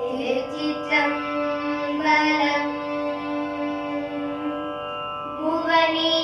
लचित्रं बलम् भुवने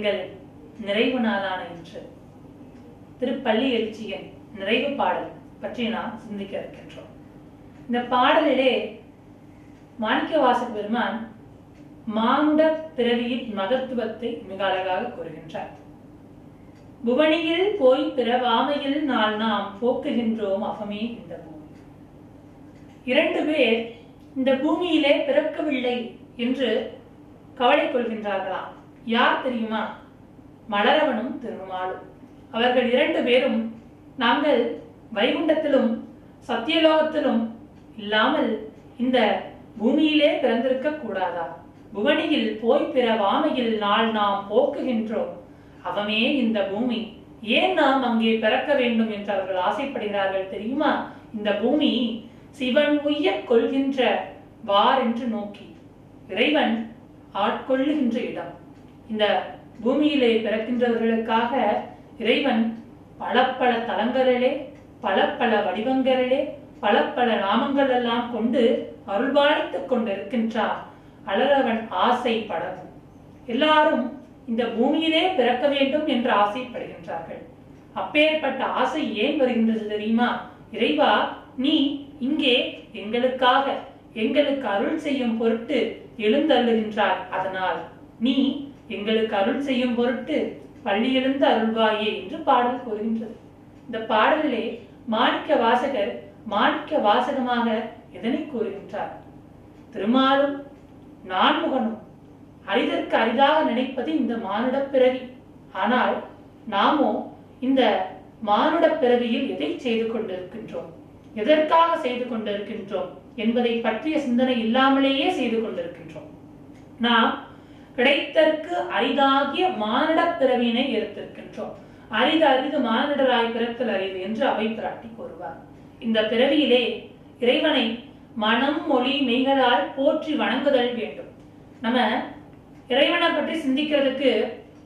எங்கள் நிறைவு நாளான இன்று. திருப்பள்ளி எழுச்சியின் நிறைவு பாடல் பற்றி நாம் சிந்திக்க இருக்கின்றோம். இந்த பாடலிலே மாணிக்க வாசக பெருமான் மானுட பிறவியின் மகத்துவத்தை மிக அழகாக கூறுகின்றார். புவனியில் போய் பிறவாமையில் நாள் நாம் போக்குகின்றோம் அவமே இந்த பூமி. இரண்டு பேர் இந்த பூமியிலே பிறக்கவில்லை என்று கவலை கொள்கின்றார்களாம். யார் தெரியுமா? மலரவனும் திருமாலும். அவர்கள் இரண்டு பேரும் நாங்கள் வைகுண்டத்திலும் சத்தியலோகத்திலும் இல்லாமல் இந்த பூமியிலே பிறந்திருக்க கூடாதா? புவனியில் போய் பிறவாமையில் நாள் நாம் போக்குகின்றோம். அவமே இந்த பூமி. ஏன் நாம் அங்கே பிறக்க வேண்டும் என்று அவர்கள் ஆசைப்படுகிறார்கள் தெரியுமா? இந்த பூமி சிவன் உய்ய கொள்கின்ற வார் என்று நோக்கி. இறைவன் ஆட்கொள்ளுகின்ற இடம். இந்த பூமியிலே பிறக்கின்றவர்களுக்காக இறைவன் பல பல தலங்களிலே பல பல வடிவங்களிலே பல பல நாமங்கள் எல்லாம் கொண்டு அருள்பாலித்துக் கொண்டிருக்கின்றார். அலரவன் ஆசைப்படவும் எல்லாரும் இந்த பூமியிலே பிறக்க வேண்டும் என்று ஆசைப்படுகின்றார்கள். அப்பேற்பட்ட ஆசை ஏன் வருகின்றது தெரியுமா? இறைவா நீ இங்கே எங்களுக்காக எங்களுக்கு அருள் செய்யும் பொருட்டு எழுந்தள்ளுகின்றார் அதனால் நீ எங்களுக்கு அருள் செய்யும் பொருட்டு பள்ளி எழுந்து அருள்வாயே என்று பாடல் கூறுகின்றது. இந்த பாடலிலே மாணிக்க வாசகர் மாணிக்க வாசகமாக இதனை கூறுகின்றார்? திருமாலும் நான்முகனும் அரிதற்கு அரிதாக நினைப்பது இந்த மானுட பிறவி. ஆனால் நாமோ இந்த மானுட பிறவியில் எதை செய்து கொண்டிருக்கின்றோம்? எதற்காக செய்து கொண்டிருக்கின்றோம்? என்பதை பற்றிய சிந்தனை இல்லாமலேயே செய்து கொண்டிருக்கின்றோம். நாம் கிடைத்தற்கு அரிதாகிய மானிட பிறவினை எடுத்திருக்கின்றோம். அரிது அரிது மானிடராய் பிறத்தல் அரிது என்று அவை பிராட்டி கூறுவார். இந்த பிறவியிலே இறைவனை மனம் மொழி மெய்களால் போற்றி வணங்குதல் வேண்டும். நம்ம இறைவனை பற்றி சிந்திக்கிறதுக்கு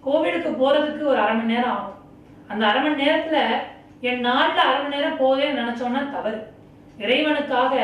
கோவிலுக்கு போறதுக்கு ஒரு அரை மணி நேரம் ஆகும். அந்த அரை மணி நேரத்துல என் நாளில் அரை மணி நேரம் போதே நினைச்சோம்னா தவறு. இறைவனுக்காக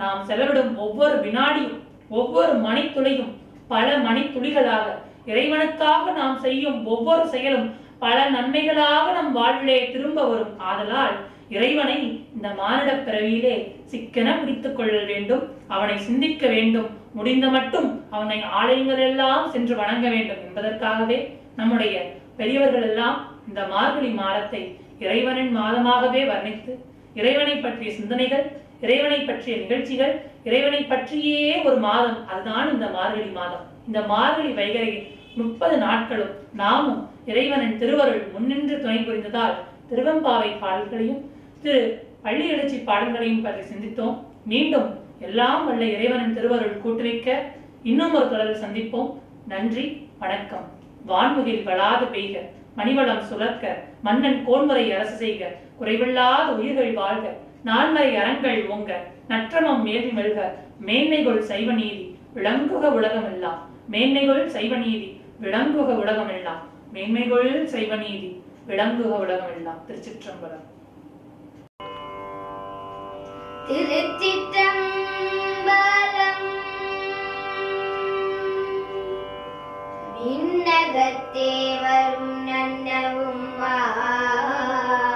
நாம் செலவிடும் ஒவ்வொரு வினாடியும் ஒவ்வொரு மணித்துளையும் பல மணித்துளிகளாக இறைவனுக்காக நாம் செய்யும் ஒவ்வொரு செயலும் பல நன்மைகளாக நம் வாழ்விலே திரும்ப வரும். ஆதலால் இறைவனை இந்த மானிட பிறவியிலே சிக்கன பிடித்துக் கொள்ள வேண்டும் அவனை சிந்திக்க வேண்டும். முடிந்த மட்டும் அவனை ஆலயங்கள் எல்லாம் சென்று வணங்க வேண்டும் என்பதற்காகவே நம்முடைய பெரியவர்கள் எல்லாம் இந்த மார்கழி மாதத்தை இறைவனின் மாதமாகவே வர்ணித்து இறைவனை பற்றிய சிந்தனைகள் இறைவனை பற்றிய நிகழ்ச்சிகள் இறைவனை பற்றியே ஒரு மாதம். அதுதான் இந்த மார்கழி மாதம். இந்த மார்கழி வைகரை முப்பது நாட்களும் நாமும் இறைவனின் திருவருள் முன்னின்று துணை புரிந்ததால் திருவெம்பாவை பாடல்களையும் திரு பள்ளி எழுச்சி பாடல்களையும் பற்றி சிந்தித்தோம். மீண்டும் எல்லாம் வல்ல இறைவனின் திருவருள் கூட்டுவிக்க இன்னும் ஒரு தொடரில் சந்திப்போம். நன்றி வணக்கம். வான்முகில் வளாது பெய்க மணிவளம் சுழற்க மன்னன் கோன்முறை அரசு செய்க குறைவில்லாத உயிர்கள் வாழ்க நான்மறை அறங்கள் ஓங்க நற்றமம் மேல் மெழுக மேன்மைகள் சைவ நீதி விளங்குக உலகமெல்லாம். மேன்மைகள் சைவ நீதி விளங்குக உலகமெல்லாம். மேன்மைகள் சைவ நீதி விளங்குக உலகமெல்லாம். திருச்சிற்றம்பலம். திருச்சிற்றம்பலம். நன்னவும் மா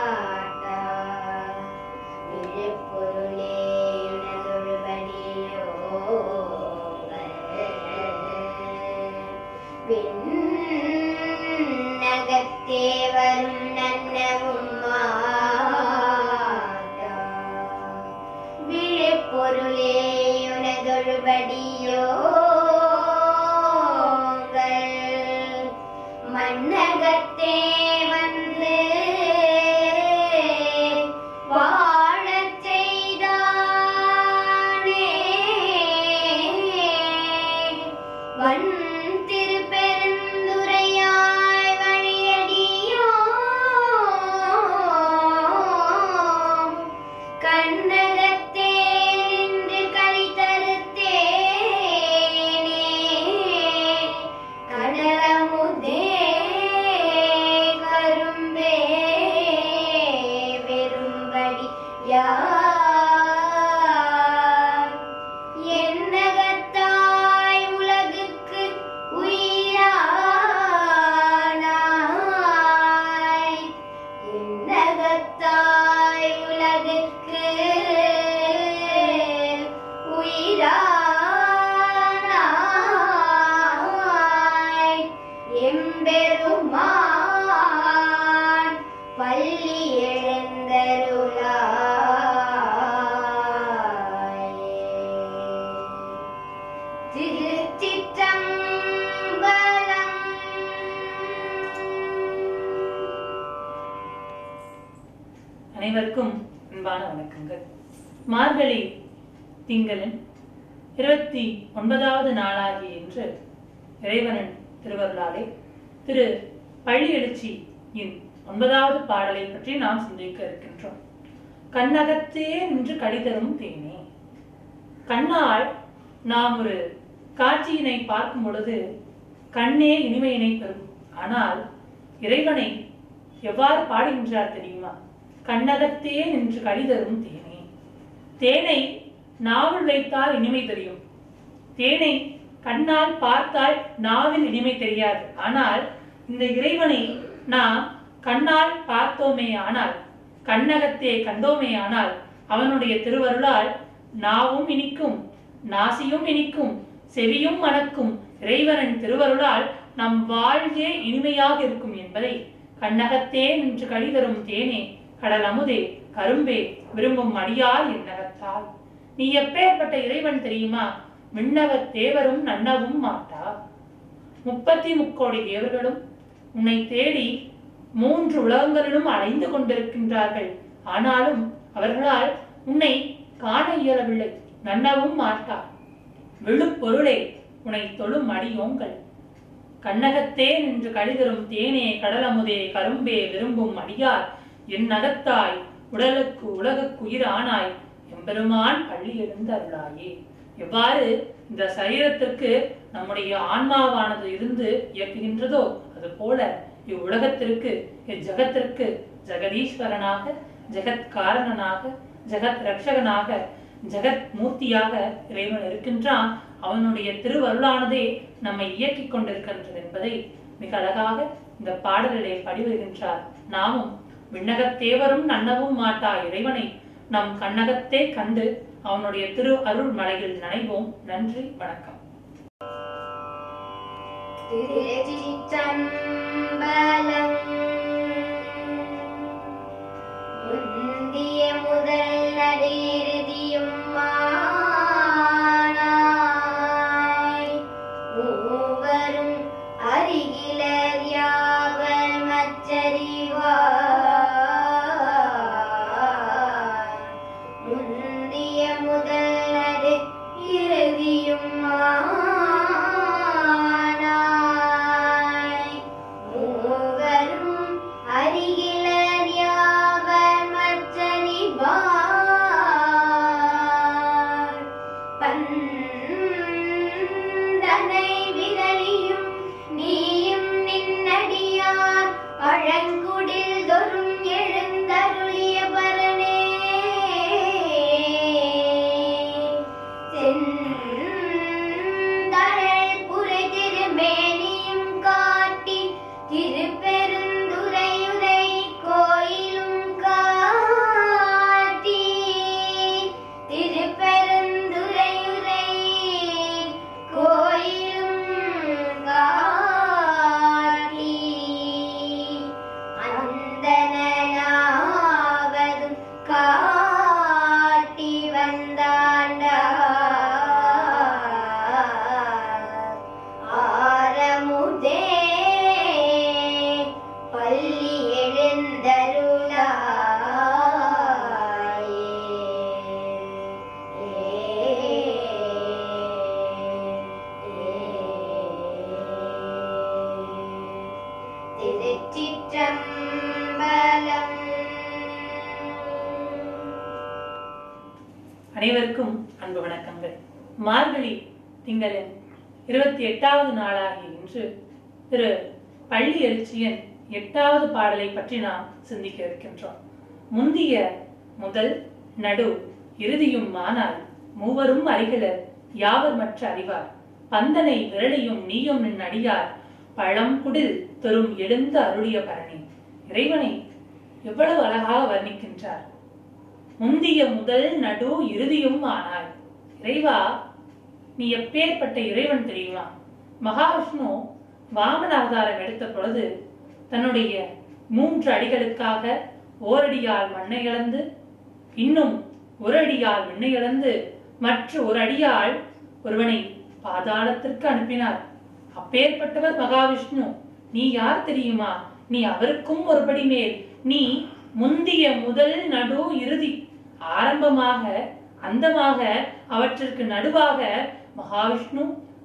மார்கழி திங்களின் இருபத்தி ஒன்பதாவது நாளாகிய இன்று இறைவனன் திருவருளாலே திரு பள்ளி எழுச்சியின் ஒன்பதாவது பாடலை பற்றி நாம் சிந்திக்க இருக்கின்றோம். கண்ணகத்தே நின்று கடிதரும் தேனே. கண்ணால் நாம் ஒரு காட்சியினை பார்க்கும் பொழுது கண்ணே இனிமையினை பெறும். ஆனால் இறைவனை எவ்வாறு பாடுகின்றார் தெரியுமா? கண்ணகத்தே நின்று கடிதரும் தேனே. தேனை நாவில் வைத்தால் இனிமை தெரியும். தேனை கண்ணால் பார்த்தால் நாவில் இனிமை தெரியாது. ஆனால் இந்த இறைவனை நாம் கண்ணால் பார்த்தோமே ஆனால் கண்ணகத்தே கண்டோமே ஆனால் அவனுடைய திருவருளால் நாவும் இனிக்கும் நாசியும் இனிக்கும் செவியும் மணக்கும் இறைவனின் திருவருளால் நம் வாழ்வே இனிமையாக இருக்கும் என்பதை கண்ணகத்தே நின்று கழிதரும் தேனே கடல் அமுதே. கரும்பே விரும்பும் அடியார் என்னகத்தால் நீ எப்பேற்பட்ட இறைவன் தெரியுமா? விண்ணகத் தேவரும் நன்னவும் மாட்டா. முப்பத்தி முக்கோடி தேவர்களும் உன்னை தேடி மூன்று உலகங்களிலும் அலைந்து கொண்டிருக்கின்றார்கள். ஆனாலும் அவர்களால் உன்னை காண இயலவில்லை. நன்னவும் மாட்டா. விழுப்பொருளே உன்னை தொழும் அடியோங்கள் கண்ணகத்தே நின்று கழிதரும் தேனே கடலமுதே கரும்பே விரும்பும் அடியார் என் நகத்தாய். உடலுக்கு உலகுக்குயிர் ஆனாய். எம்பெருமான் பள்ளி எழுந்தருளாயே. எவ்வாறு இந்த சரீரத்திற்கு நம்முடைய ஆன்மாவானது இருந்து இயக்குகின்றதோ அது போல இவ்வுலகத்திற்கு இஜகத்திற்கு ஜெகதீஸ்வரனாக ஜெகத் காரணனாக ஜெகத் ரட்சகனாக ஜெகத் மூர்த்தியாக இறைவன் இருக்கின்றான். அவனுடைய திருவருளானதே நம்மை இயக்கிக் கொண்டிருக்கின்றது என்பதை மிக அழகாக இந்த பாடலிலே படிவருகின்றார். நாமும் விண்ணகத்தேவரும் நன்னவும் மாட்டா இறைவனை. நம் கண்ணகத்தே கண்டு அவனுடைய திரு அருள் மலையில் நனைவோம். நன்றி வணக்கம். திருச்சிற்றம்பலம் அன்பு வணக்கங்கள் மார்கழி திங்களின் இருபத்தி எட்டாவது நாளாகிய இன்று திரு பள்ளி எழுச்சியின் எட்டாவது பாடலை பற்றி நாம் சிந்திக்க இருக்கின்றோம். முந்திய முதல் நடு இறுதியும் மானால் மூவரும் அறிகளர் யாவர் மற்ற அறிவார்? பந்தனை விரலையும் நீயும் நின் அடியார். பழம் குடில் தொறும் எழுந்த அருளிய பரணி. இறைவனை எவ்வளவு அழகாக வர்ணிக்கின்றார். முந்திய முதல் நடு இறுதியும் ஆனாய் தெய்வா நீ எப்பேற்பட்ட இறைவன் தெரியுமா? மகாவிஷ்ணு வாமன அவதாரம் எடுத்த பொழுது தன்னுடைய மூன்று அடிகளுக்காக ஓரடியால் மண்ணை இழந்து இன்னும் ஒரு அடியால் விண்ணை இழந்து மற்ற ஒரு அடியால் ஒருவனை பாதாளத்திற்கு அனுப்பினார். அப்பேற்பட்டவர் மகாவிஷ்ணு நீ யார் தெரியுமா? நீ அவருக்கும் ஒருபடி மேல் நீ முந்திய முதல் நடு இறுதி ஆரம்பமாக அந்தமாக அவற்றிற்கு நடுவாக மகாவிஷ்ணு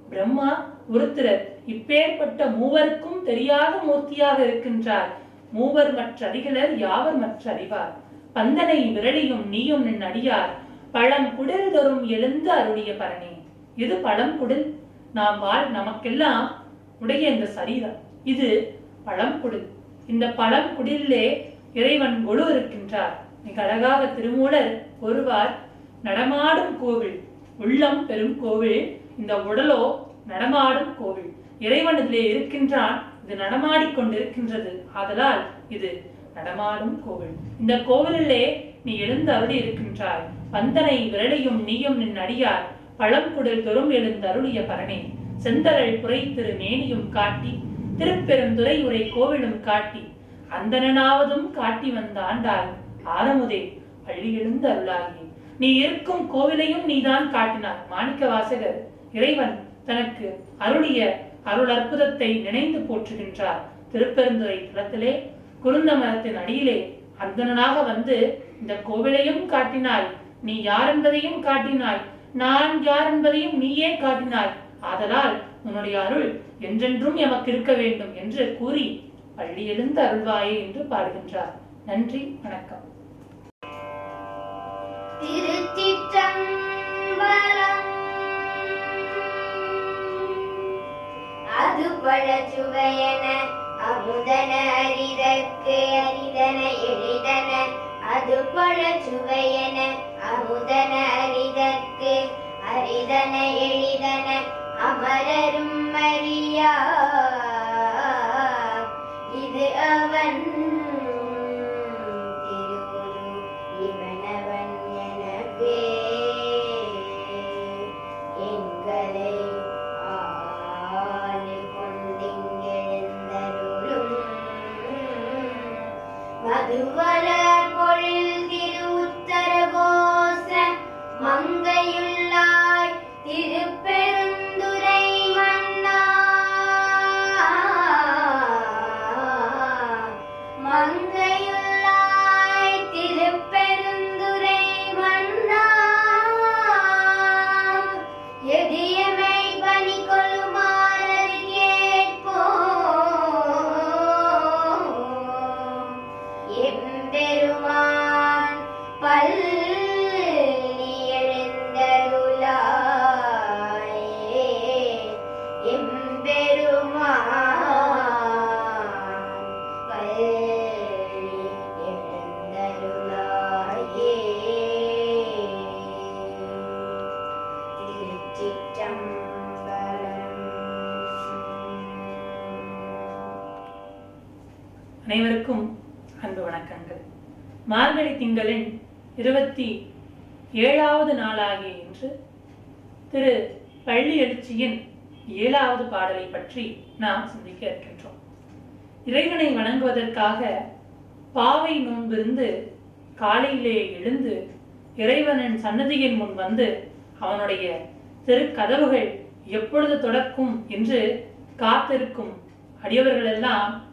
பிரம்மா உருத்திரர் இப்பேற்பட்ட மூவருக்கும் தெரியாத மூர்த்தியாக இருக்கின்றார். மூவர் மற்ற அடிகளர் யாவர் மற்ற அறிவார் பந்தனை விரலியும் நீயும் நின் அடியார். பழம் குடில் தரும் எழுந்து அருளிய பரணி. இது பழம் குடில். நாம் வாழ் நமக்கெல்லாம் உடைய இந்த சரீரம். இது பழம் குடில். இந்த பழம் குடிலே இறைவன் கொழு இருக்கின்றார். மிக அழகாக திருமூலர் ஒருவார் நடமாடும் கோவில் உள்ளம் பெரும் கோவில் இந்த உடலோ நடமாடும் கோவில். இறைவன் இதிலே இருக்கின்றான் இது நடமாடிக் கொண்டிருக்கின்றது. ஆதலால் இது நடமாடும் கோவில். இந்த கோவிலிலே நீ எழுந்து அருளி இருக்கின்றாய். பந்தனை விரலையும் நீயும் நின் அடியார். பழம்புடல் தொறும் எழுந்து அருளிய பரணே. செந்தரல் புரை திரு மேனியும் காட்டி. திருப்பெருந்துறை உரை கோவிலும் காட்டி. அந்தனாவதும் காட்டி வந்த ஆண்டாள். ஆரமுதே பள்ளி எழுந்து அருளாகி. நீ இருக்கும் கோவிலையும் நீதான் காட்டினார். மாணிக்க வாசகர் இறைவன் தனக்கு அருளிய அருள் அற்புதத்தை நினைந்து போற்றுகின்றார். திருப்பெருந்துறை தலத்திலே குருந்த மரத்தின் அடியிலே அந்தனாக வந்து இந்த கோவிலையும் காட்டினாய் நீ யார் என்பதையும் காட்டினாய் நான் யார் என்பதையும் நீயே காட்டினாய். ஆதலால் உன்னுடைய அருள் என்றென்றும் எமக்கு இருக்க வேண்டும் என்று கூறி பள்ளி எழுந்து அருள்வாயே என்று பாடுகின்றார். நன்றி வணக்கம். திருச்சிற்றம்பலம் அது பழச்சுவையன அமுதன அரிதற்கு அரிதன எளிதன அது பழச்சுவையன அமுதன அரிதற்கு அரிதன எளிதன அமரரும் அறியா இது அவன் நாம் இறைவனை வணங்குவதற்காக பாவை நோன்பிருந்து காலையிலே எழுந்து இறைவனின் சன்னதியின் முன் வந்து அவனுடைய திருக்கதவுகள் எப்பொழுது தொடக்கும் என்று காத்திருக்கும் அடியவர்கள் எல்லாம்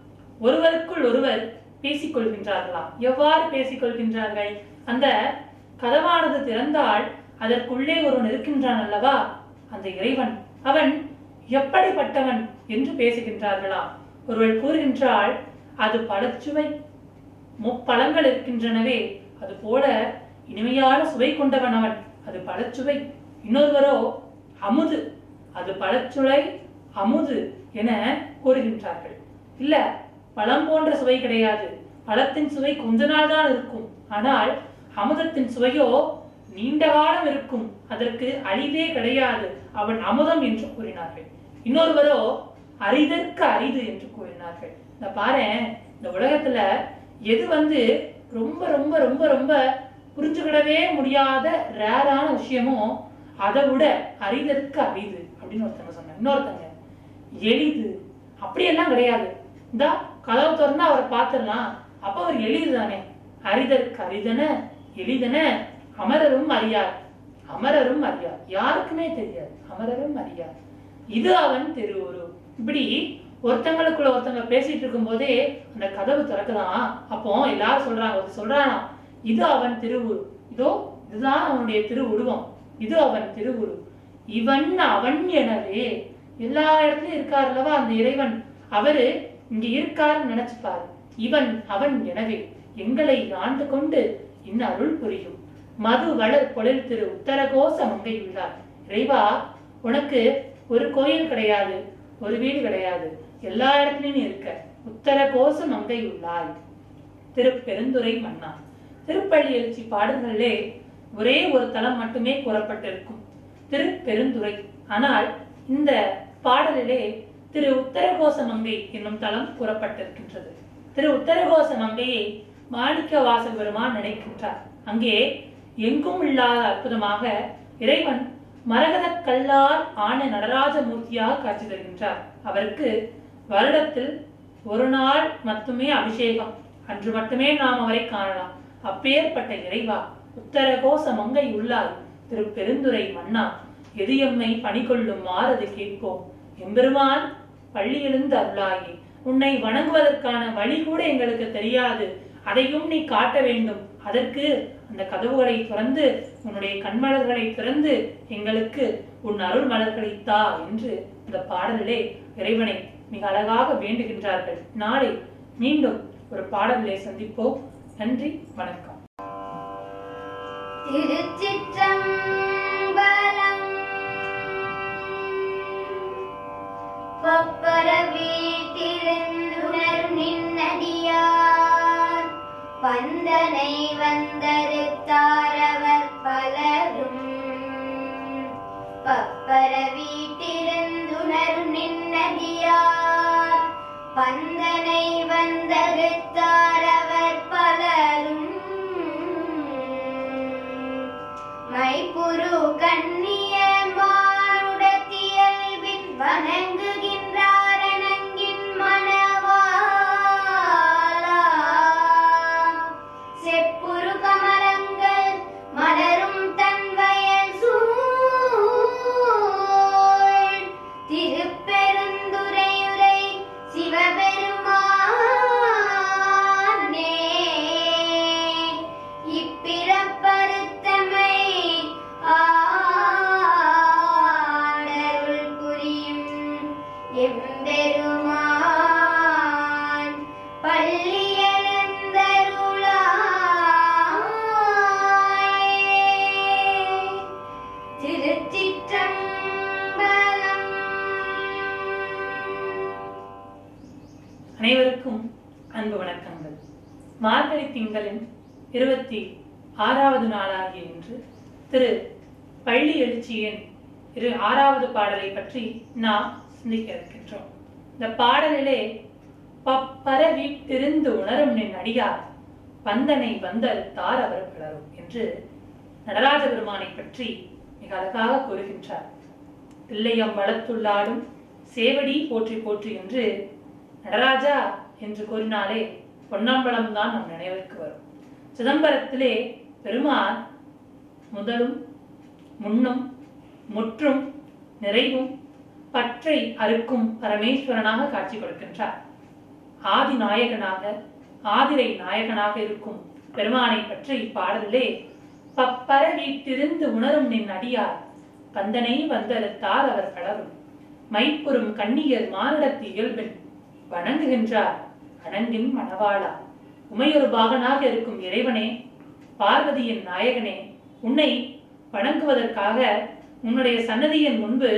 ஒருவருக்குள் ஒருவர் பேசிக்கொள்கின்றார்களாம் எவ்வாறு பேசிக் கொள்கின்றார்கள் அந்த கதவானது திறந்தால் அதற்குள்ளே ஒருவன் இருக்கின்றான் அல்லவா? அந்த இறைவன். அவன் எப்படிப்பட்டவன்? என்று பேசுகின்றார்களாம் ஒருவள் கூறுகின்றாள் அது பழச்சுவை முப்பழங்கள் இருக்கின்றனவே அது போல இனிமையான சுவை கொண்டவன் அவன். அது பழச்சுவை இன்னொருவரோ அமுது. அது பழச்சுளை அமுது என கூறுகின்றார்கள். இல்ல பழம் போன்ற சுவை கிடையாது. பழத்தின் சுவை கொஞ்ச நாள் தான் இருக்கும். ஆனால் அமுதத்தின் சுவையோ நீண்ட காலம் இருக்கும். அதற்கு அழிவே கிடையாது. அவன் அமுதம் என்று கூறினார்கள். இன்னொருவரோ அரிதற்கு அரிது என்று கூறினார்கள். இந்த பாரேன் இந்த உலகத்துல எது வந்து ரொம்ப ரொம்ப ரொம்ப ரொம்ப புரிஞ்சுக்கிடவே முடியாத ரேரான விஷயமோ அதை விட அரிதற்கு அரிது அப்படின்னு ஒருத்தங்க சொன்னாங்க. இன்னொருத்தங்க எளிது. அப்படியெல்லாம் கிடையாது. இந்தா கதவு திறந்தா அவரை பார்த்துடலாம். அப்ப அவர் எளிது தானே. அரிதற்கு அரிதன எளிதன அமரரும் அறியார். அமரரும் அறியார். யாருக்குமே தெரியாது. அமரரும் அறியார். இது அவன் திருவுரு. இப்படி ஒருத்தங்களுக்குள்ள ஒருத்தங்க பேசிட்டு இருக்கும் போதே அந்த கதவு திறக்கலாம். அப்போ எல்லாரும் சொல்றாங்க ஒரு சொல்றானா இது அவன் திருவுரு. இதோ இதுதான் அவனுடைய திருவுருவம். இது அவன் திருவுரு. இவன் அவன் எனவே எல்லா இடத்துலயும் இருக்கார் அல்லவா அந்த இறைவன்? அவரு இங்க இருக்காருன்னு நினைச்சுப்பாரு. இவன் அவன் எனவே எங்களை ஆண்டு கொண்டு இன்ன அருள் புரியும். மது வளர் பொழில் திரு உத்தரகோச மங்கையுள்ளார். இறைவா உனக்கு ஒரு கோயில் கிடையாது. ஒரு வீடு கிடையாது. எல்லா இடத்துலயும் இருக்க. இருக்க உத்தரகோச மங்கை உள்ளாய். திருப்பெருந்துறை மன்னா. திருப்பள்ளி எழுச்சி பாடல்களிலே ஒரே ஒரு தலம் மட்டுமே கூறப்பட்டிருக்கும். திருப்பெருந்துறை ஆனால் இந்த பாடலிலே திரு உத்தரகோச மங்கை என்னும் தலம் கூறப்பட்டிருக்கின்றது. திரு உத்தரகோச மங்கையை மாணிக்க வாசல் பெருமான் நினைக்கின்றார். அங்கே எங்கும் இல்லாத அற்புதமாக இறைவன் மரகத கல்லால் ஆன நடராஜ மூர்த்தியாக காட்சி தருகின்றார். அவருக்கு வருடத்தில் ஒரு நாள் மட்டுமே அபிஷேகம். அன்று மட்டுமே நாம் அவரை காணலாம். அப்பேற்பட்ட இறைவா உத்தரகோச மங்கை உள்ளார் திரு பெருந்துரை மன்னா எது எம்மை பணி கொள்ளும் மாறது கேட்போம். எம்பெருமான் பள்ளி எழுந்து அருளாயே உன்னை வணங்குவதற்கான வழி கூட எங்களுக்கு தெரியாது. அதையும் நீ காட்ட வேண்டும். அதற்கு அந்த கதவுகளை திறந்து உன்னுடைய கண்மலர்களை திறந்து எங்களுக்கு உன் அருள் மலர்களை தா என்று இந்த பாடலிலே இறைவனை மிக அழகாக வேண்டுகின்றார்கள். நாளை மீண்டும் ஒரு பாடலிலே சந்திப்போம். நன்றி வணக்கம். திருச்சிற்றம்பலம் பப்பர வீட்டிருந்துணர் நின்னடியா வந்தனை வந்தறுத்தாரவர் பலரும். பப்பர வீட்டிருந்துணர் நின்னடியார் பந்தனை வந்தறுத்தாரவர் பலரும். மைப்புரு கண்ணியர் மானுடத்தியல்பின் வணங்குகின்றாரணங்கின் அன்பு வணக்கங்கள். மார்கழி திங்களின் இருபத்தி ஆறாவது நாளாகிய இன்று திரு பள்ளி எழுச்சியின் இரு ஆறாவது பாடலை பற்றி நாம் சிந்திக்க இருக்கின்றோம். இந்த பாடலிலே பப்பரவி திருந்து உணரும் நின் அடியார் பந்தனை வந்தறுத்தார் அவர் பலரும் என்று நடராஜ பெருமானை பற்றி மிக அழகாக கூறுகின்றார். தில்லையம் வளத்துள்ளாடும் சேவடி போற்றி போற்றி என்று நடராஜா என்று கூறினாலே பொன்னம்பலம் தான் நம் நினைவிற்கு வரும். சிதம்பரத்திலே பெருமான் முதலும் முன்னும் முற்றும் நிறைவும் பற்றை அறுக்கும் பரமேஸ்வரனாக காட்சி கொடுக்கின்றார். ஆதி நாயகனாக ஆதிரை நாயகனாக இருக்கும் பெருமானை பற்றி இப்பாடலிலே பப்பர வீட்டிருந்து உணரும் நின் அடியார் பந்தனை வந்தறுத்தார் அவர் கலரும் மைப்புறும் கண்ணியர் மானிடத்து இயல்பில் வணங்குகின்றார் அனந்தின் மணவாளா. உமையொரு பாகனாக இருக்கும் இறைவனே பார்வதியின் நாயகனே உன்னை வணங்குவதற்காக உன்னுடைய சன்னதியின் முன்பு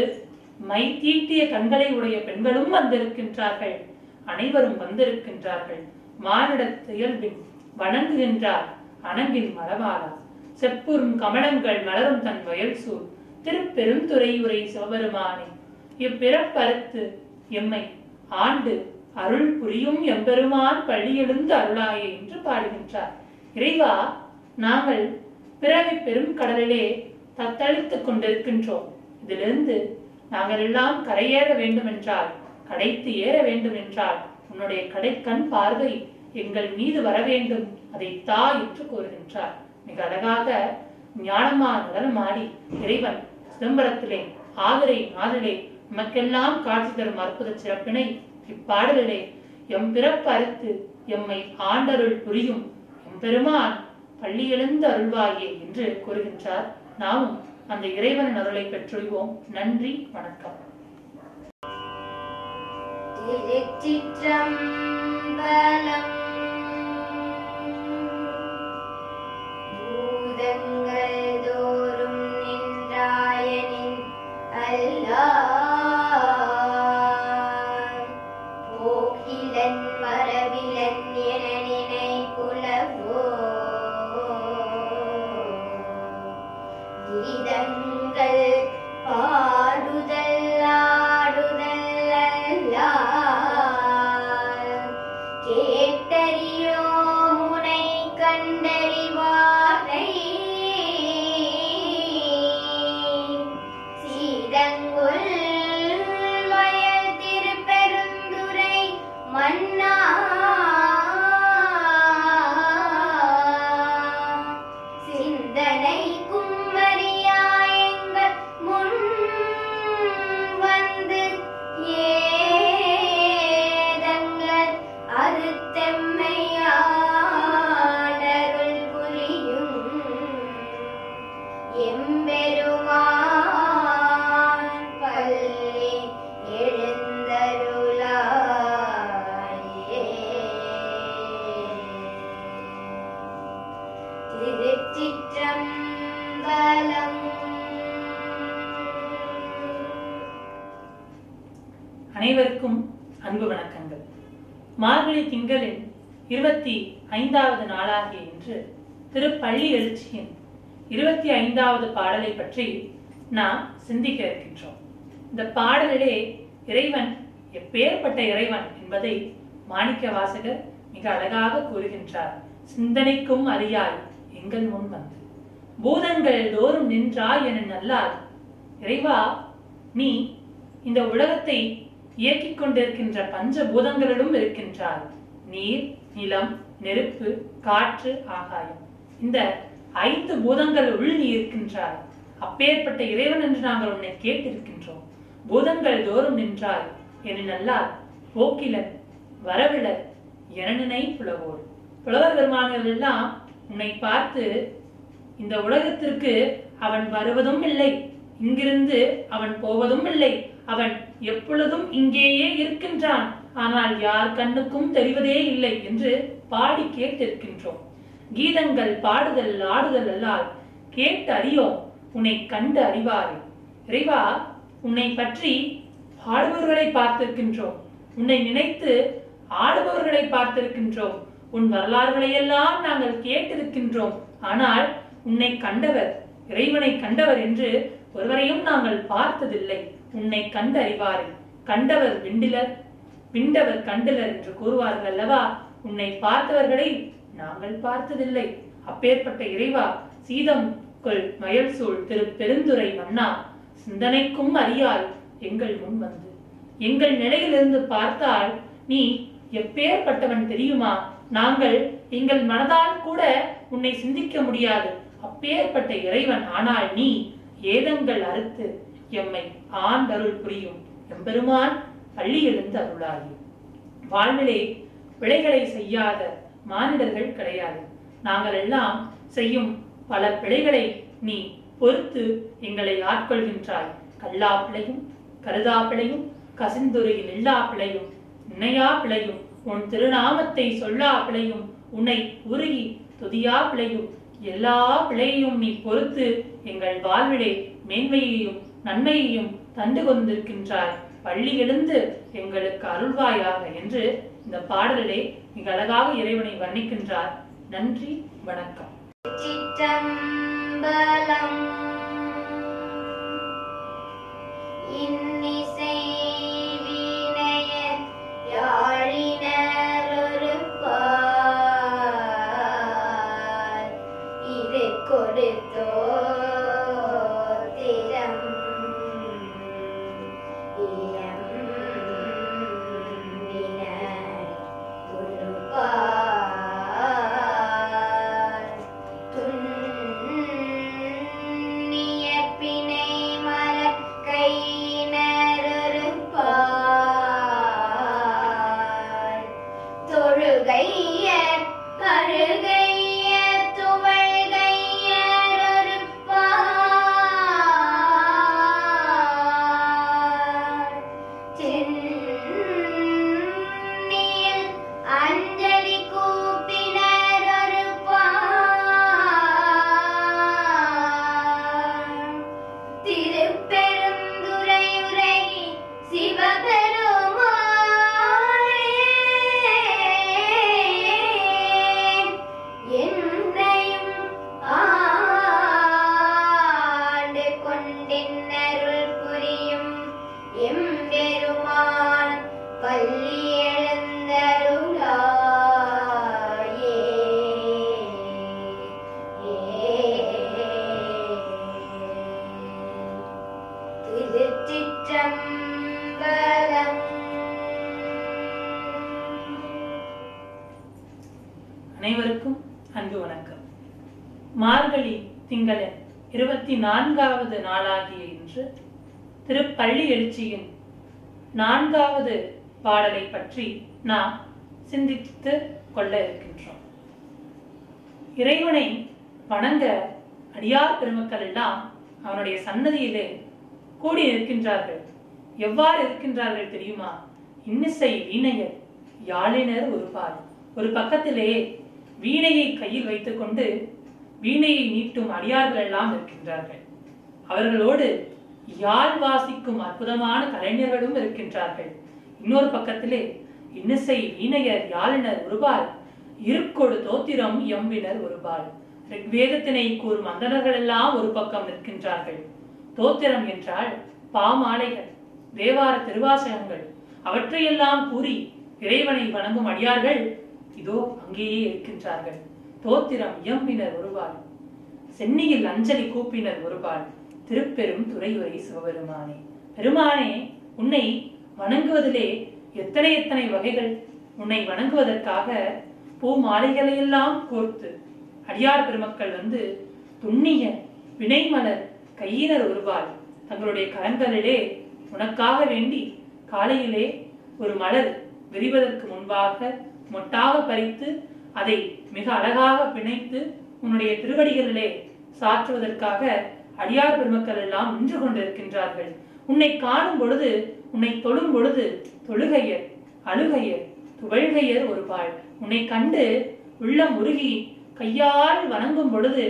மை தீட்டிய கண்களை உடைய பெண்களும் வந்திருக்கின்றார்கள். அனைவரும் வந்திருக்கின்றார்கள். மானிட இயல்பின் வணங்குகின்றார் அணங்கின் மரபாலா செப்புறும் கமலங்கள் மலரும் தன் வயல் சூழ். திருப்பெருந்துறையுரை சிவபெருமானே இப்பிறப்பறுத்து எம்மை ஆண்டு அருள் புரியும் எம்பெருமான் பள்ளியெழுந்து அருளாயே என்று பாடுகின்றார். இறைவா நாங்கள் பிறவி பெரும் கடலிலே தத்தளித்துக் கொண்டிருக்கின்றோம். இதிலிருந்து நாங்கள் எல்லாம் கரையேற வேண்டுமென்றால் கடைத்து ஏற வேண்டும் என்றால் உன்னுடைய கடைக்கண் பார்வை எங்கள் மீது வர வேண்டும். அதை தா என்று கூறுகின்றார். மிக அழகாக ஞானமா நடனமாடி இறைவன் சிதம்பரத்திலே ஆதரை நாளிலே நமக்கெல்லாம் காட்சி தரும் அற்புத சிறப்பினை இப்பாடலிலே எம் பிறப்பு அறுத்து எம்மை ஆண்டருள் புரியும். எம்பெருமான் பள்ளி எழுந்து அருள்வாயே என்று கூறுகின்றார். நாமும் அந்த இறைவனின் அருளை பெற்றுள்வோம் நன்றி வணக்கம். திருச்சிற்றம்பலம் பூதங்கள் மாணிக்க வாசகர் மிக அழகாக கூறுகின்றார் சிந்தனைக்கும் அறியாய் எங்கள் முன் வந்து. பூதங்கள் தோறும் நின்றாய் என நல்லார். இறைவா நீ இந்த உலகத்தை இயக்கிக் கொண்டிருக்கின்ற பஞ்ச பூதங்களிலும் இருக்கின்றார் நீர் நிலம் நெருப்பு காற்று ஆகாயம். இந்த ஐந்து பூதங்கள் உள் நீ இருக்கின்றாய். அப்பேற்பட்ட இறைவன் என்று நாங்கள் உன்னை கேட்டிருக்கின்றோம். பூதங்கள் தோறும் நின்றாய் என நல்லார். போக்கிலன் வரவிலர் எனனினை புலவோர். புலவர் பெருமானவர்கள் எல்லாம் உன்னை பார்த்து இந்த உலகத்திற்கு அவன் வருவதும் இல்லை. இங்கிருந்து அவன் போவதும் இல்லை. அவன் எப்பொழுதும் இங்கேயே இருக்கின்றான். ஆனால் யார் கண்ணுக்கும் தெரிவதே இல்லை என்று பாடி கேட்டிருக்கின்றோம். கீதங்கள் பாடுதல் ஆடுதல் அல்லால் கேட்டு அறியோம். உன்னை கண்டு அறிவாரு. இறைவா உன்னை பற்றி பாடுபவர்களை பார்த்திருக்கின்றோம். உன்னை நினைத்து ஆடுபவர்களை பார்த்திருக்கின்றோம். உன் வரலாறுகளை எல்லாம் நாங்கள் கேட்டிருக்கின்றோம். ஆனால் உன்னை கண்டவர் இறைவனை கண்டவர் என்று ஒருவரையும் நாங்கள் பார்த்ததில்லை. உன்னை கண்டு கண்டவர் விண்டிலர் விண்டவர் கண்டிலர் என்று கூறுவார்கள் அல்லவா? உன்னை பார்த்தவர்களை நாங்கள் பார்த்ததில்லை. அப்பேற்பட்ட இறைவா சீதம் கொள் மயல் சூழ் திரு பெருந்துரை மன்னா சிந்தனைக்கும் அறியாய் எங்கள் முன் வந்து. எங்கள் நிலையிலிருந்து பார்த்தால் நீ எப்பேற்பட்டவன் தெரியுமா? நாங்கள் எங்கள் மனதால் கூட உன்னை சிந்திக்க முடியாது. அப்பேற்பட்ட இறைவன் ஆனால் நீ. ஏதங்கள் அறுத்து எம்மை ஆண்டருள் புரியும். எம்பெருமான் பள்ளி எழுந்து அருளாகி. வாழ்விலே பிழைகளை செய்யாத மானிடர்கள் கிடையாது. நாங்கள் எல்லாம் செய்யும் பல பிழைகளை நீ பொறுத்து எங்களை ஆட்கொள்கின்றாய். கல்லா பிழையும் கருதா பிழையும் கசிந்துரையில் இல்லா பிழையும் நினையா பிழையும் உன் திருநாமத்தை சொல்லா பிழையும் உன்னை உருகி துதியா பிழையும். எல்லா பிழையையும் நீ பொறுத்து எங்கள் வாழ்விலே மேன்மையையும் நன்மையையும் தந்து கொண்டிருக்கின்றாய். பள்ளி எழுந்து எங்களுக்கு அருள்வாயாக என்று இந்த பாடலிலே மிக அழகாக இறைவனை வர்ணிக்கின்றார். நன்றி வணக்கம். சிற்றம்பலம். இன்னி நான்காவது நாளாகிய இன்று திருப்பள்ளி எழுச்சியின் நான்காவது பாடலை பற்றி நாம் சிந்தித்து கொள்ள இருக்கின்றோம். இறைவனை வணங்க அடியார் பெருமக்கள் எல்லாம் அவனுடைய சன்னதியிலே கூடி இருக்கின்றார்கள் எவ்வாறு இருக்கின்றார்கள் தெரியுமா? இன்னிசை வீணையர் யாழினர் ஒரு பால் ஒரு பக்கத்திலே வீணையை கையில் வைத்துக்கொண்டு வீணையை நீட்டும் அடியார்கள் எல்லாம் இருக்கின்றார்கள். அவர்களோடு யாழ் வாசிக்கும் அற்புதமான கலைஞர்களும் இருக்கின்றார்கள். இன்னொரு பக்கத்திலே இன்னிசை வீணையர் யாழினர் ஒருபால் இருக்கொடு தோத்திரம் எம்பினர் ஒருபால். ரிக்வேதத்தினை கூறும் அந்தனர்கள் எல்லாம் ஒரு பக்கம் நிற்கின்றார்கள். தோத்திரம் என்றால் பாமாலைகள் தேவார திருவாசகங்கள் அவற்றையெல்லாம் கூறி இறைவனை வணங்கும் அடியார்கள் இதோ அங்கேயே இருக்கின்றார்கள். தோத்திரம் இயம்பினர் ஒருபால் சென்னியில் அஞ்சலி கூப்பினர் ஒருபால் திருப்பெரும் துறையுரை சிவபெருமானே. பெருமானே உன்னை வணங்குவதிலே எத்தனை எத்தனை வகைகள். உன்னை வணங்குவதற்காக பூ மாலைகளையெல்லாம் கோர்த்து அடியார் பெருமக்கள் வந்து துண்ணிய வினைமலர் கையினர் ஒருபால் தங்களுடைய கரங்களிலே உனக்காக வேண்டி காலையிலே ஒரு மலர் விரிவதற்கு முன்பாக மொட்டாக பறித்து அதை மிக அழகாக பிணைத்து உன்னுடைய திருவடிகளிலே சாற்றுவதற்காக அடியார் பெருமக்கள் எல்லாம் நின்று கொண்டிருக்கின்றார்கள். உன்னை காணும் பொழுது உன்னை தொழும் பொழுது தொழுகையர் அழுகையர் துவழ்கையர் ஒரு பால் உன்னை கண்டு உள்ளம் உருகி கையால் வணங்கும் பொழுது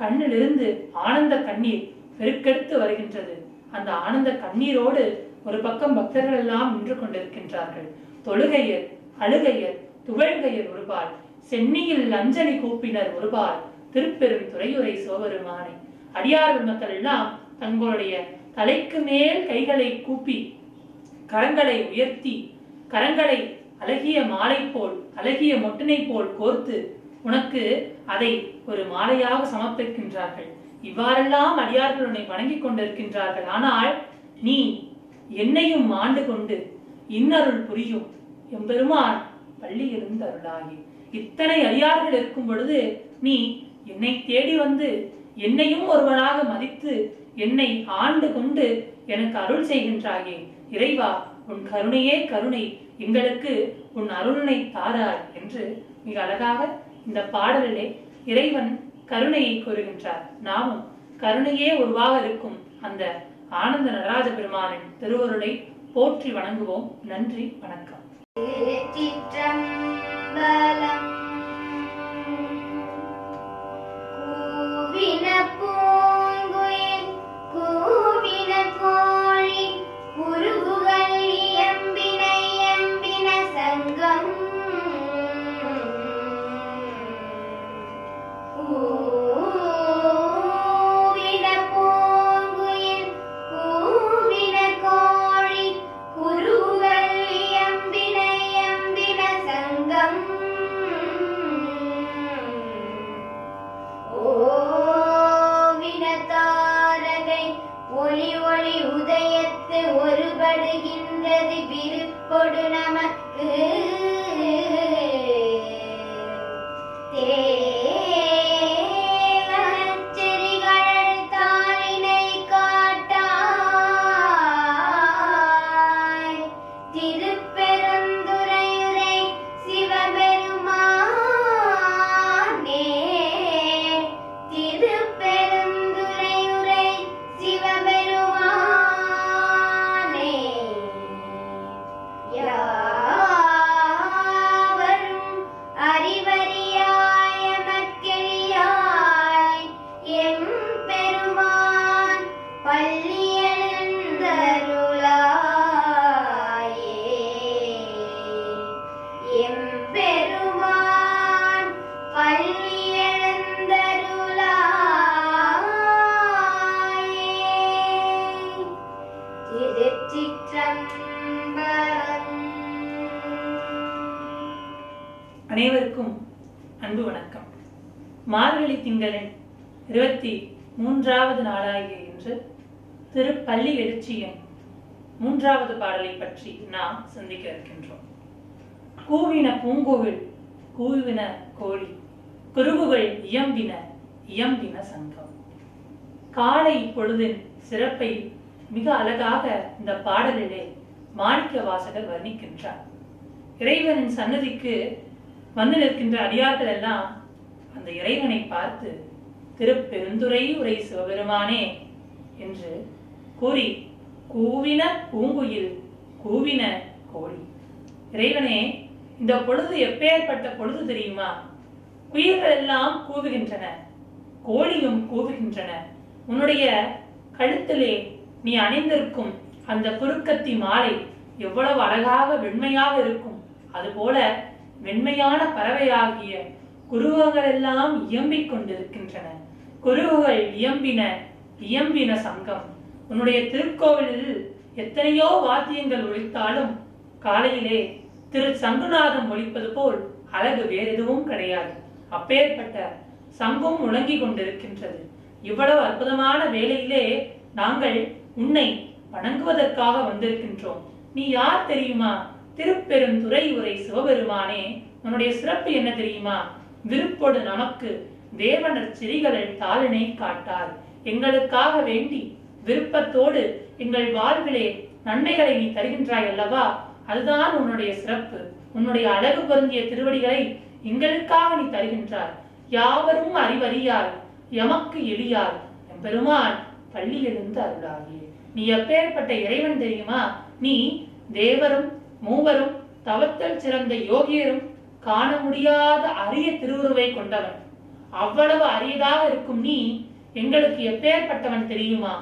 கண்ணிலிருந்து ஆனந்த கண்ணீர் பெருக்கெடுத்து வருகின்றது. அந்த ஆனந்த கண்ணீரோடு ஒரு பக்கம் பக்தர்கள் எல்லாம் நின்று கொண்டிருக்கின்றார்கள். தொழுகையர் அழுகையர் துவழ்கையர் ஒருபால் சென்னையில் அஞ்சலி கூப்பினர் ஒருபால் திருப்பெரும் துறையுரை சிவபெருமானை அடியார் மக்கள் எல்லாம் தங்களுடைய தலைக்கு மேல் கைகளை கூப்பி கரங்களை உயர்த்தி கரங்களை அழகிய மாலை போல் அழகிய மொட்டினை போல் கோர்த்து உனக்கு அதை ஒரு மாலையாக சமர்ப்பிக்கின்றார்கள். இவ்வாறெல்லாம் அடியார்கள் உன்னை வணங்கிக் கொண்டிருக்கின்றார்கள். ஆனால் நீ என்னையும் ஆண்டு கொண்டு இன்னருள் புரியும். எம்பெருமான் பள்ளியிலிருந்து அருளாகி இத்தனை அடியார்கள் இருக்கும் பொழுது நீ என்னை தேடி வந்து என்னையும் ஒருவனாக மதித்து என்னை ஆண்டு கொண்டு எனக்கு அருள் செய்கின்றாயே. இறைவா உன் கருணையே கருணை. எங்களுக்கு உன் அருணனை தாராய் என்று மிக அழகாக இந்த பாடலிலே இறைவன் கருணையை கூறுகின்றார். நாமும் கருணையே உருவாக இருக்கும் அந்த ஆனந்த நடராஜ பெருமானின் திருவருளை போற்றி வணங்குவோம். நன்றி வணக்கம். அம்பலம் கூவின பூங்குயில் கூவின கோழி உருகு மார்கழி திங்களின் இருபத்தி மூன்றாவது நாளாகிய இன்று திருப்பள்ளி எழுச்சியின் மூன்றாவது பாடலை பற்றி நாம் சிந்திக்க இருக்கின்றோம். கூவின பூங்குவில் கூவின கோழி குருகுகள் இயம்பின இயம்பின சங்கம். காலை பொழுதின் சிறப்பை மிக அழகாக இந்த பாடலிலே மாணிக்க வாசகர் வர்ணிக்கின்றார். இறைவனின் சன்னதிக்கு வந்து நிற்கின்ற அடியார்கள் எல்லாம் அந்த இறைவனை பார்த்து திருப்பெருந்துரை உரை சிவபெருமானே என்று கூறி கூவின பூங்குயில் கூவின கோழி. இறைவனே இந்த பொழுது எப்பேற்பட்ட பொழுது தெரியுமா? குயில்கள் எல்லாம் கூவுகின்றன கோழியும் கூவுகின்றன. உன்னுடைய கழுத்திலே நீ அணிந்திருக்கும் அந்த குறுக்கத்தி மாலை எவ்வளவு அழகாக வெண்மையாக இருக்கும். அதுபோல வெண்மையான பறவையாகிய குருவங்கள் எல்லாம் இயம்பிக் கொண்டிருக்கின்றன குருவுகள் இயம்பின இயம்பின சங்கம். உன்னுடைய திருக்கோவிலில் எத்தனையோ வாத்தியங்கள் ஒழித்தாலும் காலையிலே திரு சங்குநாதம் ஒழிப்பது போல் அழகு வேறு எதுவும் கிடையாது. அப்பேற்பட்ட சங்கம் முழங்கிக் கொண்டிருக்கின்றது. இவ்வளவு அற்புதமான வேலையிலே நாங்கள் உன்னை வணங்குவதற்காக வந்திருக்கின்றோம். நீ யார் தெரியுமா? திருப்பெருந்துறை உரை சிவபெருமானே உன்னுடைய சிறப்பு என்ன தெரியுமா? விருப்பொடு நமக்கு தேவனர் சிறிகளின் தாளினை காட்டார். எங்களுக்காக வேண்டி விருப்பத்தோடு எங்கள் வாழ்விலே நன்மைகளை நீ தருகின்றாய் அல்லவா? அதுதான் உன்னுடைய சிறப்பு. உன்னுடைய அழகு பொருந்திய திருவடிகளை எங்களுக்காக நீ தருகின்றாய். யாவரும் அறிவறியார் எமக்கு எளியார். பெருமான் பள்ளியிலிருந்து அருளாகி. நீ எப்பேற்பட்ட இறைவன் தெரியுமா? நீ தேவரும் மூவரும் தவத்தல் சிறந்த யோகியரும் காண முடியாத அரிய திருவுருவை கொண்டவன். அவ்வளவு அரியதாக இருக்கும் நீ எங்களுக்கு எப்பேற்பட்டவன் தெரியுமா?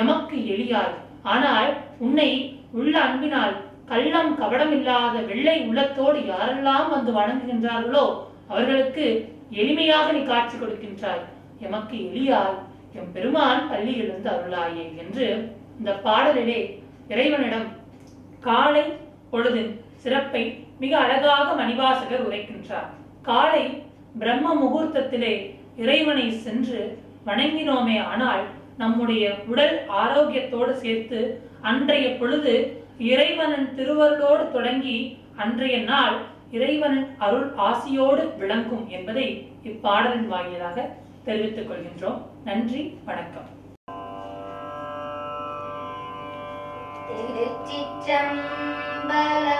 எமக்கு எளியாய் ஆனால் உன்னை உள்ள அன்பினால் கள்ளம் கபடம் இல்லாத வெள்ளை உள்ளத்தோடு யாரெல்லாம் வந்து வணங்குகின்றார்களோ அவர்களுக்கு எளிமையாக நீ காட்சி கொடுக்கின்றாய். எமக்கு எளியால் எம் பெருமான் பள்ளியிலிருந்து அருளாயே என்று இந்த பாடலிலே இறைவனிடம் காலை பொழுதின் சிறப்பை மிக அழகாக மணிவாசகர் உரைக்கின்றார். காலை பிரம்ம முகூர்த்தத்திலே இறைவனை சென்று வணங்கினோமே ஆனால் நம்முடைய உடல் ஆரோக்கியத்தோடு சேர்த்து அன்றைய பொழுது இறைவனின் திருவருளோடு தொடங்கி அன்றைய நாள் இறைவனின் அருள் ஆசியோடு விளங்கும் என்பதை இப்பாடலின் வாயிலாக தெரிவித்துக் கொள்கின்றோம். நன்றி வணக்கம். திருச்சிற்றம்பலம்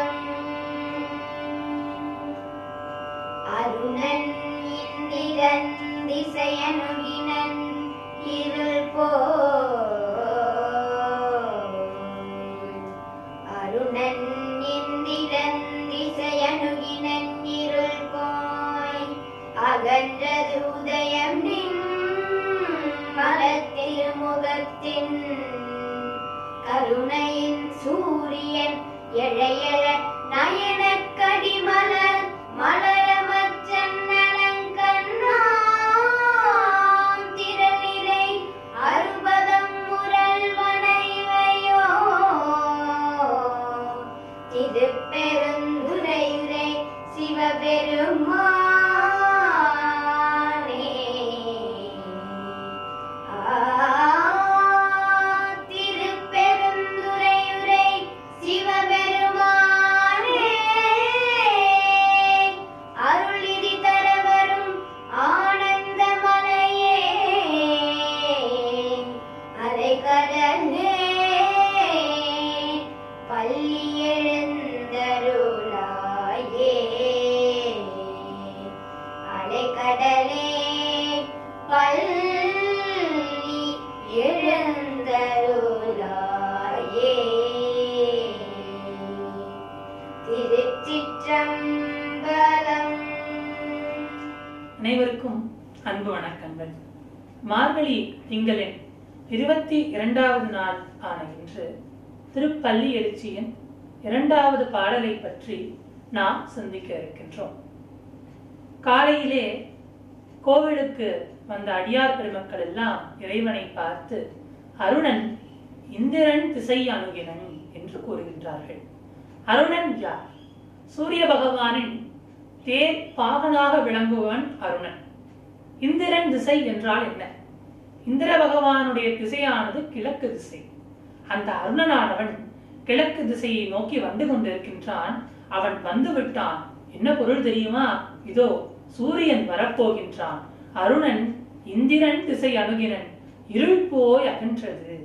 இசையனுகினன் இருள் போ அனைவருக்கும் அன்பு வணக்கங்கள். மார்கழி திங்களின் இருபத்தி இரண்டாவது நாள் ஆன இன்று திருப்பள்ளி எழுச்சியின் இரண்டாவது பாடலை பற்றி நாம் சிந்திக்க இருக்கின்றோம். காலையிலே கோவிலுக்கு வந்த அடியார் பெருமக்கள் எல்லாம் இறைவனை பார்த்து அருணன் இந்திரன் திசை அணுகினன் என்று கூறுகின்றார்கள். அருணன் யார்? சூரிய பகவானின் தேர் பாகனாக விளங்குவன் அருணன். இந்திரன் திசை என்றால் என்ன? இந்திர பகவானுடைய திசையானது கிழக்கு திசை. அந்த அருணனானவன் கிழக்கு திசையை நோக்கி வந்து கொண்டிருக்கின்றான். அவன் வந்து விட்டான். என்ன பொருள் தெரியுமா? இதோ சூரியன் வரப்போகின்றான். அருணன் இந்திரன் திசை அணுகினன். இருள் போய் அகன்றது.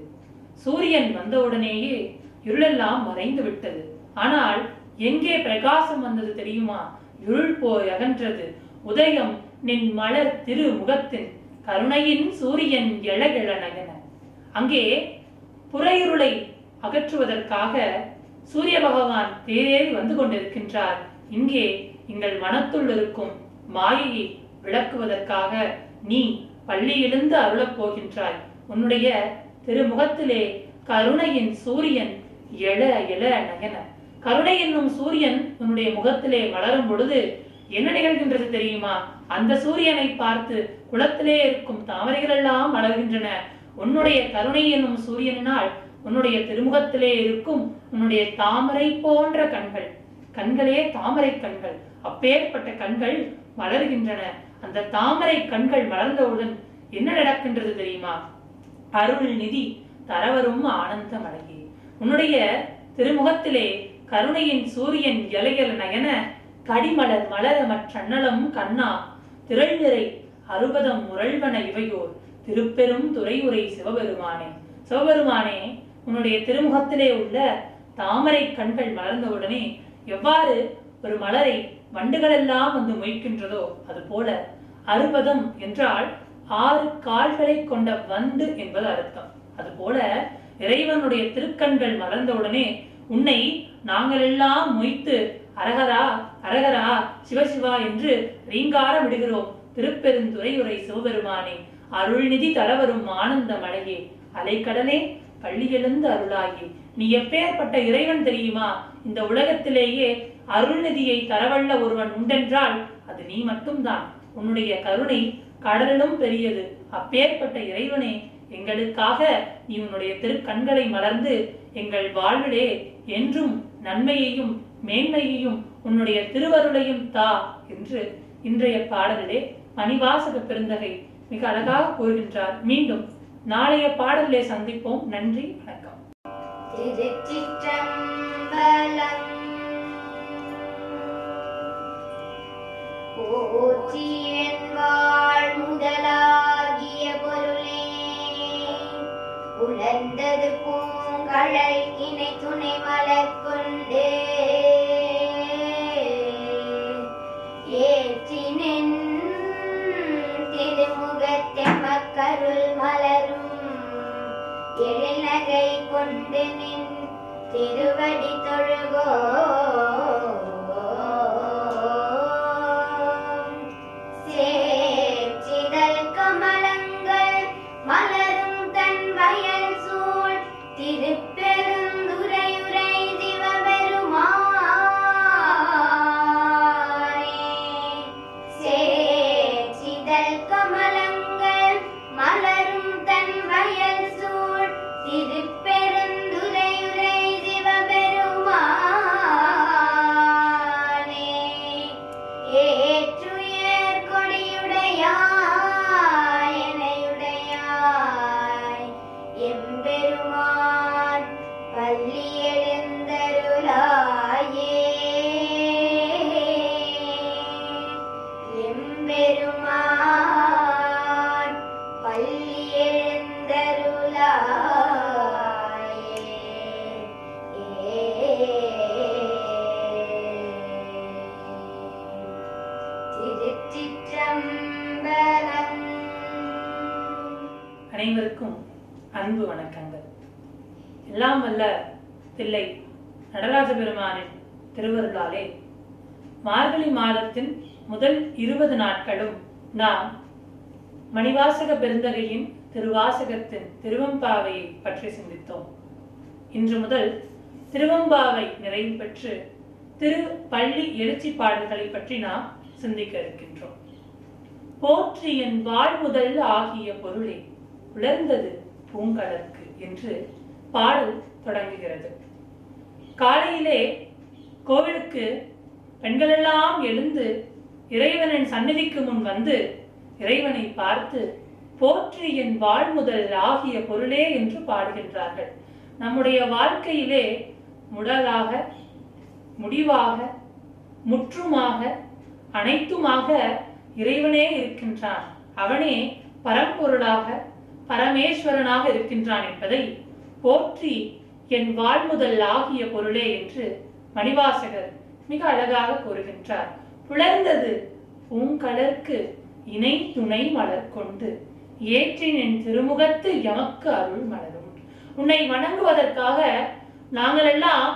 சூரியன் வந்தவுடனேயே இருளெல்லாம் மறைந்து விட்டது. ஆனால் எங்கே பிரகாசம் வந்தது தெரியுமா? இருள் போய் அகன்றது உதயம் நின் மலர் திரு முகத்தின் கருணையின் சூரியன் எழ நகன. அங்கே புறையுருளை அகற்றுவதற்காக சூரிய பகவான் தேரேறி வந்து கொண்டிருக்கின்றார். இங்கே எங்கள் மனத்துள் இருக்கும் மாயையை விளக்குவதற்காக நீ பள்ளியிலிருந்து அருளப் போகின்றாய். உன்னுடைய திருமுகத்திலே கருணையின் சூரியன் எழ எழ நகன. கருணை என்னும் சூரியன் உன்னுடைய முகத்திலே வளரும் பொழுது என்ன நிகழ்கின்றது தெரியுமா? அந்த சூரியனை பார்த்து குளத்திலே இருக்கும் தாமரைகள் எல்லாம் வளர்கின்றன. உன்னுடைய கருணை என்னும் சூரியனால் உன்னுடைய திருமுகத்திலே இருக்கும் உன்னுடைய தாமரை போன்ற கண்கள் கண்களே தாமரை கண்கள் அப்பேற்பட்ட கண்கள் வளர்கின்றன. அந்த தாமரை கண்கள் மலர்ந்தவுடன் என்ன நடக்கின்றது தெரியுமா? அருள் நிதி தரவரும் ஆனந்தம் அழகி உன்னுடைய திருமுகத்திலே கருணையின் சூரியன் எலையல் நயன கடிமலர் மலர மற்றண்ணலம் கண்ணா திரள் நிறை அறுபதம் முரள்வன இவையோர் திருப்பெரும் துறையுரை சிவபெருமானே. சிவபெருமானே உன்னுடைய திருமுகத்திலே உள்ள தாமரை கண்கள் மலர்ந்தவுடனே எவ்வாறு ஒரு மலரை வண்டுகளெல்லாம் வந்து மொய்க்கின்றதோ அது போல அறுபதம் என்றால் ஆறு கால்களை கொண்ட வண்டு என்பது அர்த்தம். அதுபோல இறைவனுடைய திருக்கண்கள் மலர்ந்தவுடனே உன்னை நாங்கள் எல்லாம் மொய்த்து அரகரா அரகரா சிவசிவா என்று ரீங்காரம் விடுகிறோம். திருப்பெருந்துறையுரை சிவபெருமானே அருள்நிதி தரவரும் ஆனந்த மலையே அலைக்கடலே பள்ளியெழுந்து அருளாகி. நீ எப்பேற்பட்ட இறைவன் தெரியுமா? இந்த உலகத்திலேயே அருள்நிதியை தரவல்ல ஒருவன் உண்டென்றால் அது நீ மட்டும்தான். உன்னுடைய கருணை கடலிலும் பெரியது. அப்பேற்பட்ட இறைவனே எங்களுக்காக நீ உன்னுடைய திருக்கண்களை மலர்ந்து எங்கள் வாழ்விலே என்றும் நன்மையையும் மேன்மையையும் உன்னுடைய திருவருளையும் தா என்று இன்றைய பாடலிலே மணிவாசக பெருந்தகை மிக அழகாக கூறுகின்றார். மீண்டும் நாளைய பாடலிலே சந்திப்போம். நன்றி வணக்கம். திருச்சிற்றம்பலம் போற்றியன் வளர்ந்தது பூங்கழல் இணை துணை மலர் கொண்டு ஏற்றினென் திருமுகத்தெமக்கருள் மலரும் நகை கொண்டு நின். திருவடி தொழுகோ இருபது நாட்களும் நாம் மணிவாசக பெருந்தகையின் திருவாசகத்தின் திருவம்பாவையை பற்றி சிந்தித்தோம். இன்று முதல் திருவம்பாவை நிறைவு பெற்று திரு பள்ளி எழுச்சி பாடல்களை பற்றி நாம் சிந்திக்க இருக்கின்றோம். போற்றி என் வாழ்முதல் ஆகிய பொருளே உலர்ந்தது பூங்கடற்கு என்று பாடல் தொடங்குகிறது. காலையிலே கோவிலுக்கு பெண்களெல்லாம் எழுந்து இறைவனின் சந்நிதிக்கு முன் வந்து இறைவனை பார்த்து போற்றி என் வாழ்முதல் ஆகிய பொருளே என்று பாடுகின்றார்கள். நம்முடைய வாழ்க்கையிலே முடலாக முடிவாக முற்றுமாக அனைத்துமாக இறைவனே இருக்கின்றான். அவனே பரம்பொருளாக பரமேஸ்வரனாக இருக்கின்றான் என்பதை போற்றி என் வாழ்முதல் ஆகிய பொருளே என்று மணிவாசகர் மிக அழகாக கூறுகின்றார். புலர்ந்தது. பூங்கலர்க்கு இணை துணை மலர் கொண்டு ஏற்றின் என் திருமுகத்து எமக்கு அருள் மலரும். உன்னை வணங்குவதற்காக நாங்களெல்லாம்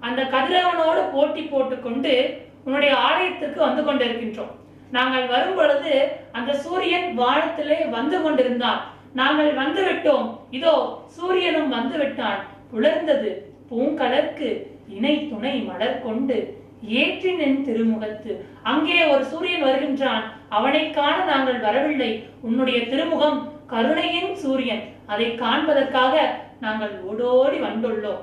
அந்த கதிரவனோடு போட்டி போட்டுக்கொண்டு உன்னுடைய ஆலயத்திற்கு வந்து கொண்டிருக்கின்றோம். நாங்கள் வரும் பொழுது அந்த சூரியன் வானத்திலே வந்து கொண்டிருந்தான். நாங்கள் வந்து விட்டோம் இதோ சூரியனும் வந்து விட்டான். புலர்ந்தது. பூங்கலர்க்கு இணை துணை மலர் கொண்டு ஏற்றினின் திருமுகத்து. அங்கே ஒரு சூரியன் வருகின்றான். அவனை காண நாங்கள் வரவில்லை. உன்னுடைய திருமுகம் கருணையின் சூரியன். அதை காண்பதற்காக நாங்கள் ஓடோடி வந்துள்ளோம்.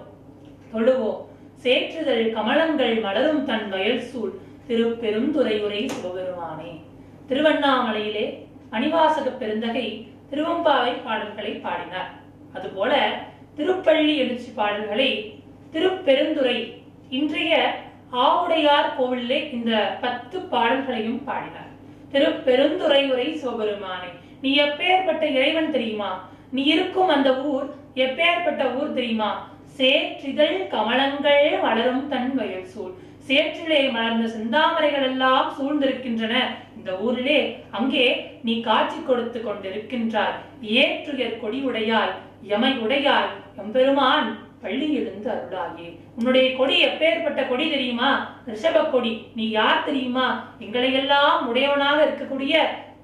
தொழுவோம் சேற்றுதல் கமலங்கள் மலரும் தன் வயல் சூழ். திருப்பெருந்துறையுரை சிவபெருமானே. திருவண்ணாமலையிலே அணிவாசக பெருந்தகை திருவம்பாவை பாடல்களை பாடினார். அதுபோல திருப்பள்ளி எழுச்சி பாடல்களை திருப்பெருந்துறை இன்றைய ஆவுடையார் கோவிலே இந்த பத்து பாடல்களையும் பாடினார். திரு பெருந்துறையுரை சிவபெருமானே நீ எப்பேற்பட்ட இறைவன் தெரியுமா? நீ இருக்கும் அந்த ஊர் எப்பேற்பட்ட ஊர் தெரியுமா? சேற்றிதழ் கமலங்கள் வளரும் தன் வயல் சூழ். சேற்றிலே மலர்ந்த செந்தாமரைகள் எல்லாம் சூழ்ந்திருக்கின்றன. இந்த ஊரிலே அங்கே நீ காட்சி கொடுத்து கொண்டிருக்கின்றாய். ஏற்றுயர் கொடி உடையாய் எமை உடையாய் எம்பெருமான் பள்ளி எழுந்து அருளாயே உன்னுடைய கொடி எப்பேற்பட்ட கொடி தெரியுமா? ரிஷப கொடி. நீ யார் தெரியுமா? எங்களை எல்லாம் உடையவனாக இருக்கக்கூடிய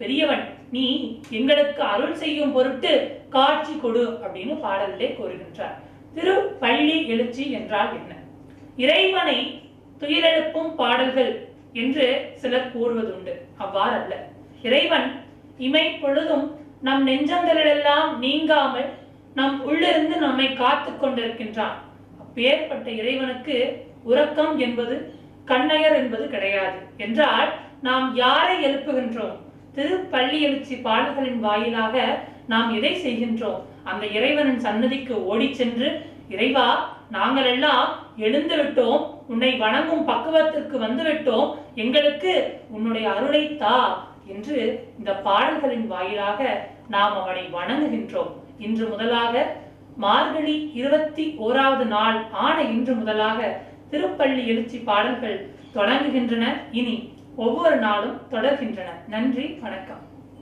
பெரியவன். நீ எங்களுக்கு அருள் செய்யும் பொருட்டு காட்சி கொடு அப்படின்னு பாடலிலே கூறுகின்றார். திரு பள்ளி எழுச்சி என்றால் என்ன? இறைவனை துயிலெழுப்பும் பாடல்கள் என்று சிலர் கூறுவதுண்டு. அவ்வாறு அல்ல இறைவன் இமை பொழுதும் நம் நெஞ்சங்களிலெல்லாம் நீங்காமல் நம் உள்ளிருந்து நம்மை காத்து கொண்டிருக்கின்றான். அப்பேற்பட்ட இறைவனுக்கு உறக்கம் என்பது கண்ணையர் என்பது கிடையாது. என்றால் நாம் யாரை எழுப்புகின்றோம்? திருப்பள்ளி எழுச்சி பாடல்களின் வாயிலாக நாம் எதை செய்கின்றோம்? அந்த இறைவனின் சன்னதிக்கு ஓடிச் சென்று இறைவா நாங்கள் எல்லாம் எழுந்து விட்டோம். உன்னை வணங்கும் பக்குவத்திற்கு வந்து விட்டோம். எங்களுக்கு உன்னுடைய அருளை தா என்று இந்த பாடல்களின் வாயிலாக நாம் அவனை வணங்குகின்றோம். இன்று முதலாக மார்கழி இருபத்தி ஓராவது நாள் ஆன இன்று முதலாக திருப்பள்ளி எழுச்சி பாடல்கள் தொடங்குகின்றன. இனி ஒவ்வொரு நாளும் தொடர்கின்றன. நன்றி வணக்கம்.